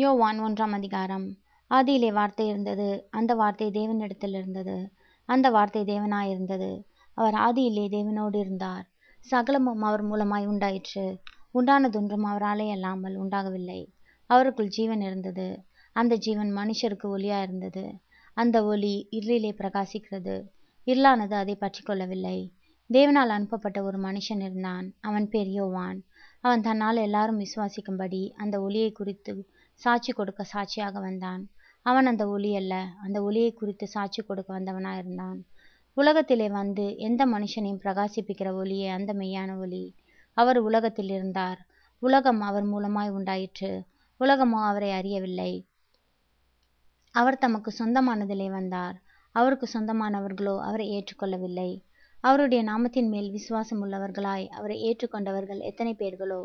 யோவான் ஒன்றாம் அதிகாரம். ஆதியிலே வார்த்தை இருந்தது. அந்த வார்த்தை தேவனிடத்தில் இருந்தது. அந்த வார்த்தை தேவனாயிருந்தது அவர் ஆதியிலே தேவனோடு இருந்தார். சகலமும் அவர் மூலமாய் உண்டாயிற்று. உண்டானதொன்றும் அவராலே அல்லாமல் உண்டாகவில்லை. அவருக்குள் ஜீவன் இருந்தது. அந்த ஜீவன் மனுஷருக்கு ஒளியா இருந்தது. அந்த ஒளி இருளிலே பிரகாசிக்கிறது. இருளானது அதை பற்றி கொள்ளவில்லை தேவனால் அனுப்பப்பட்ட ஒரு மனுஷன் இருந்தான். அவன் பேர் யோவான். அவன் தன்னால் எல்லாரும் விசுவாசிக்கும்படி அந்த ஒளியை குறித்து சாட்சி கொடுக்க சாட்சியாக வந்தான். அவன் அந்த ஒளி அல்ல. அந்த ஒளியை குறித்து சாட்சி கொடுக்க வந்தவனாயிருந்தான். உலகத்திலே வந்து எந்த மனுஷனையும் பிரகாசிப்பிக்கிற ஒளியே அந்த மெய்யான ஒளி அவர் உலகத்தில் இருந்தார். உலகம் அவர் மூலமாய் உண்டாயிற்று. உலகமோ அவரை அறியவில்லை. அவர் தமக்கு சொந்தமானதிலே வந்தார். அவருக்கு சொந்தமானவர்களோ அவரை ஏற்றுக்கொள்ளவில்லை. அவருடைய நாமத்தின் மேல் விசுவாசம் உள்ளவர்களாய் அவரை ஏற்றுக்கொண்டவர்கள் எத்தனை பேர்களோ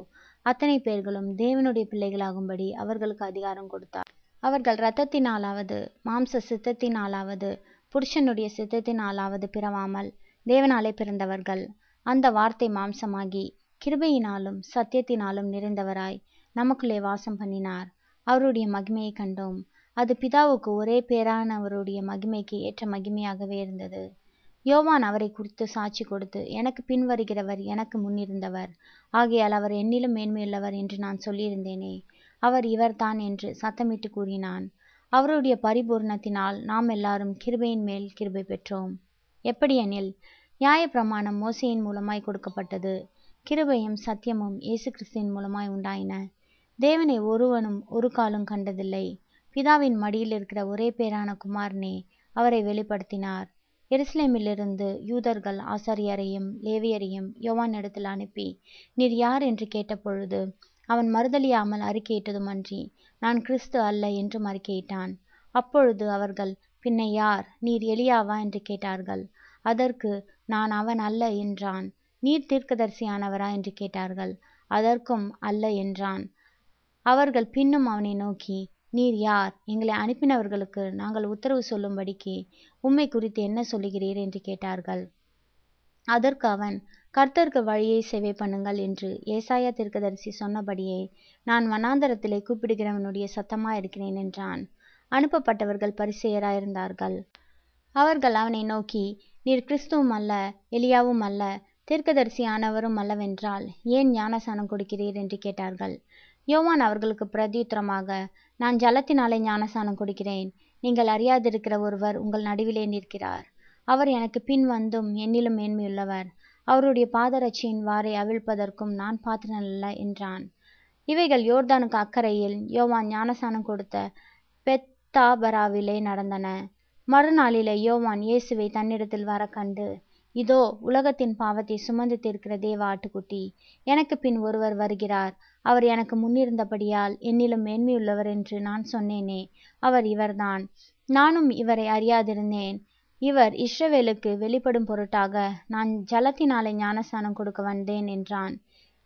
அத்தனை பேர்களும் தேவனுடைய பிள்ளைகளாகும்படி அவர்களுக்கு அதிகாரம் கொடுத்தார். அவர்கள் இரத்தத்தினாலாவது மாம்ச சித்தத்தினாலாவது புருஷனுடைய சித்தத்தினாலாவது பிறவாமல் தேவனாலே பிறந்தவர்கள். அந்த வார்த்தை மாம்சமாகி கிருபையினாலும் சத்தியத்தினாலும் நிறைந்தவராய் நமக்குள்ளே வாசம் பண்ணினார். அவருடைய மகிமையை கண்டோம். அது பிதாவுக்கு ஒரே பேரானவருடைய மகிமைக்கு ஏற்ற மகிமையாகவே இருந்தது. யோவான் அவரை குறித்து சாட்சி கொடுத்து எனக்கு பின்வருகிறவர் எனக்கு முன்னிருந்தவர். ஆகையால் அவர் என்னிலும் மேன்மையுள்ளவர் என்று நான் சொல்லியிருந்தேனே. அவர் இவர்தான் என்று சத்தமிட்டு கூறினான். அவருடைய பரிபூர்ணத்தினால் நாம் எல்லாரும் கிருபையின் மேல் கிருபை பெற்றோம். எப்படியெனில் நியாயப்பிரமாணம் மோசையின் மூலமாய் கொடுக்கப்பட்டது. கிருபையும் சத்தியமும் இயேசு கிறிஸ்துவின் மூலமாய் உண்டாயின. தேவனை ஒருவனும் ஒரு காலும் கண்டதில்லை. பிதாவின் மடியில் இருக்கிற ஒரே பேரான குமாரனே அவரை வெளிப்படுத்தினார். எருசலேமிலிருந்து யூதர்கள் ஆசாரியரையும் லேவியரையும் யோவான் இடத்தில் அனுப்பி நீர் யார்? என்று கேட்டபொழுது அவன் மறுதலியாமல் அறிக்கையிட்டதுமன்றி நான் கிறிஸ்து அல்ல என்றும் அறிக்கையிட்டான். அப்பொழுது அவர்கள் பின்ன யார்? நீர் எலியாவா? என்று கேட்டார்கள். அதற்கு நான் அவன் அல்ல என்றான். நீர் தீர்க்கதரிசியானவரா? என்று கேட்டார்கள். அதற்கும் அல்ல என்றான். அவர்கள் பின்னும் அவனை நோக்கி நீர் யார்? எங்களை அனுப்பினவர்களுக்கு நாங்கள் உத்தரவு சொல்லும்படிக்கு உம்மை குறித்து என்ன சொல்லுகிறீர்? என்று கேட்டார்கள். அதற்கு அவன் கர்த்தருக்கு வழியை சேவை பண்ணுங்கள் என்று ஏசாயா தீர்க்கதரிசி சொன்னபடியே நான் வனாந்தரத்திலே கூப்பிடுகிறவனுடைய சத்தமாயிருக்கிறேன் என்றான். அனுப்பப்பட்டவர்கள் பரிசெயராயிருந்தார்கள். அவர்கள் அவனை நோக்கி நீர் கிறிஸ்துவும் அல்ல எலியாவும் அல்ல தீர்க்கதரிசியானவரும் அல்லவென்றால் ஏன் ஞானசானம் கொடுக்கிறீர்? என்று கேட்டார்கள். யோவான் அவர்களுக்கு பிரதியுத்தரமாக நான் ஜலத்தினாலே ஞானசானம் கொடுக்கிறேன். நீங்கள் அறியாதிருக்கிற ஒருவர் உங்கள் நடுவிலே நிற்கிறார். அவர் எனக்கு பின் வந்தும் என்னிலும் மேன்மையுள்ளவர். அவருடைய பாதரட்சியின் வாரை அவிழ்ப்பதற்கும் நான் பாத்திரனல்ல என்றான். இவைகள் யோர்தானுக்கு அக்கறையில் யோவான் ஞானசானம் கொடுத்த பெத்தாபராவிலே நடந்தன. மறுநாளிலே யோவான் இயேசுவை தன்னிடத்தில் வர கண்டு இதோ உலகத்தின் பாவத்தை சுமந்து தீர்க்கிற தேவ ஆட்டுக்குட்டி எனக்கு பின் ஒருவர் வருகிறார். அவர் எனக்கு முன்னிருந்தபடியால் என்னிலும் மேன்மையுள்ளவர் என்று நான் சொன்னேனே அவர் இவர்தான். நானும் இவரை அறியாதிருந்தேன். இவர் இஸ்ரவேலுக்கு வெளிப்படும் பொருட்டாக நான் ஜலத்தினாலே ஞானஸ்தானம் கொடுக்க வந்தேன் என்றான்.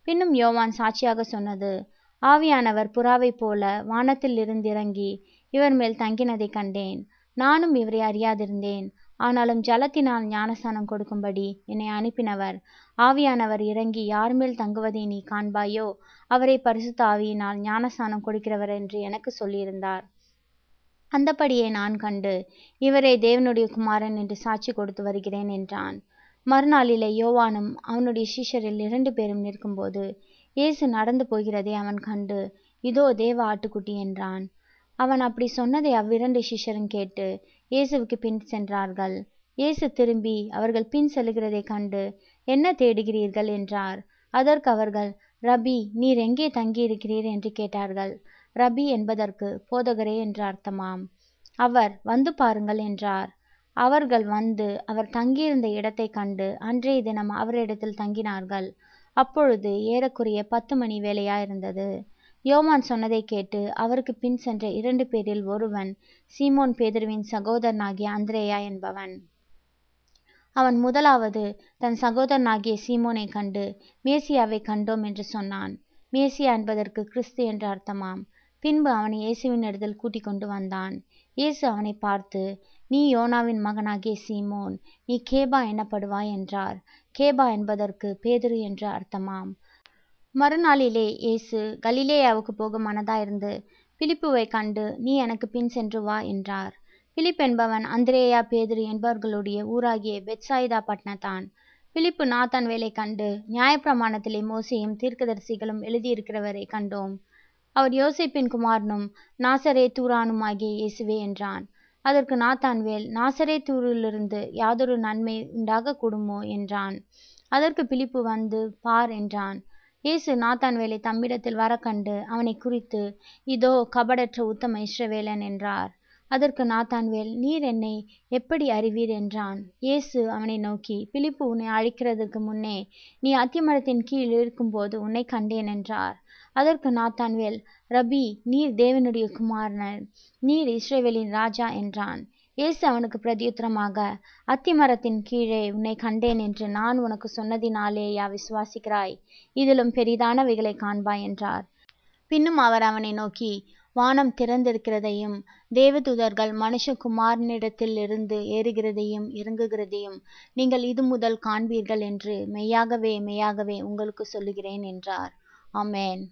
பின்னும் யோவான் சாட்சியாக சொன்னது ஆவியானவர் புறாவைப் போல வானத்தில் இருந்திறங்கி இவர் மேல் தங்கினதை கண்டேன். நானும் இவரை அறியாதிருந்தேன். ஆனாலும் ஜலத்தினால் ஞானஸ்தானம் கொடுக்கும்படி என்னை அனுப்பினவர். ஆவியானவர் இறங்கி யார் மேல் தங்குவதை நீ காண்பாயோ அவரை பரிசுத்த ஆவியினால் ஞானஸ்தானம் கொடுக்கிறவர் என்று எனக்கு சொல்லியிருந்தார். அந்தபடியே நான் கண்டு இவரே தேவனுடைய குமாரன் என்று சாட்சி கொடுத்து வருகிறேன் என்றான். மறுநாளிலே யோவானும் அவனுடைய சீஷரில் இரண்டு பேரும் நிற்கும்போது இயேசு நடந்து போகிறதை அவன் கண்டு இதோ தேவ ஆட்டுக்குட்டி என்றான். அவன் அப்படி சொன்னதை அவ்விரண்டு சிஷ்யரும் கேட்டு இயேசுவுக்கு பின் சென்றார்கள். இயேசு திரும்பி அவர்கள் பின் செல்கிறதை கண்டு என்ன தேடுகிறீர்கள்? என்றார். அதற்கு அவர்கள் ரபி நீர் எங்கே தங்கியிருக்கிறீர்? என்று கேட்டார்கள். ரபி என்பதற்கு போதகரே என்று அர்த்தமாம். அவர் வந்து பாருங்கள் என்றார். அவர்கள் வந்து அவர் தங்கியிருந்த இடத்தை கண்டு அன்றைய தினம் அவரிடத்தில் தங்கினார்கள். அப்பொழுது ஏறக்குறைய பத்து மணி வேலையாயிருந்தது யோவான் சொன்னதை கேட்டு அவருக்கு பின் சென்ற இரண்டு பேரில் ஒருவன் சீமோன் பேதுருவின் சகோதரனாகிய அந்திரேயா என்பவன். அவன் முதலாவது தன் சகோதரனாகிய சீமோனை கண்டு மேசியாவை கண்டோம் என்று சொன்னான். மேசியா என்பதற்கு கிறிஸ்து என்று அர்த்தமாம். பின்பு அவனை இயேசுவின் இடத்தில் கூட்டிக் கொண்டு வந்தான். இயேசு அவனை பார்த்து நீ யோனாவின் மகனாகிய சீமோன் நீ கேபா எனப்படுவாய் என்றார். கேபா என்பதற்கு பேதுரு என்று அர்த்தமாம். மறுநாளிலே இயேசு கலிலேயாவுக்கு போக மனதாயிருந்து பிலிப்புவை கண்டு நீ எனக்கு பின் சென்று வா என்றார். பிலிப் என்பவன் அந்திரேயா பேதுரு என்பவர்களுடைய ஊராகிய பெட்சாயிதா பட்டணத்தான். பிலிப்பு நாத்தான் வேலை கண்டு நியாயப்பிரமாணத்திலே மோசையும் தீர்க்கதரிசிகளும் எழுதியிருக்கிறவரை கண்டோம். அவர் யோசிப்பின் குமாரனும் நாசரே தூரானுமாகிய இயேசுவே என்றான். அதற்கு நாத்தான்வேல் நாசரே தூரிலிருந்து யாதொரு நன்மை உண்டாக கூடுமோ என்றான். அதற்கு பிலிப்பு வந்து பார் என்றான். இயேசு நாத்தான்வேலை தம்மிடத்தில் வர கண்டு அவனை குறித்து இதோ கபடற்ற உத்தம இஸ்ரவேலன் என்றார். அதற்கு நாத்தான்வேல் நீர் என்னை எப்படி அறிவீர்? என்றான். இயேசு அவனை நோக்கி பிலிப்பு உன்னை அழிக்கிறதுக்கு முன்னே நீ அத்திமரத்தின் கீழ் இருக்கும்போது உன்னை கண்டேன் என்றார். அதற்கு நாத்தான்வேல் ரபி நீர் தேவனுடைய குமாரனர் நீர் இஸ்ரேவேலின் ராஜா என்றான். இயேசு அவனுக்கு பிரதியுத்தரமாக அத்திமரத்தின் கீழே உன்னை கண்டேன் என்று நான் உனக்கு சொன்னதினாலேயா விசுவாசிக்கிறாய்? இதிலும் பெரிதானவைகளை காண்பாய் என்றார். பின்னும் அவர் அவனை நோக்கி வானம் திறந்திருக்கிறதையும் தேவதூதர்கள் மனுஷகுமாரனிடத்தில் இருந்து ஏறுகிறதையும் இறங்குகிறதையும் நீங்கள் இது முதல் காண்பீர்கள் என்று மெய்யாகவே மெய்யாகவே உங்களுக்கு சொல்லுகிறேன் என்றார். ஆமேன்.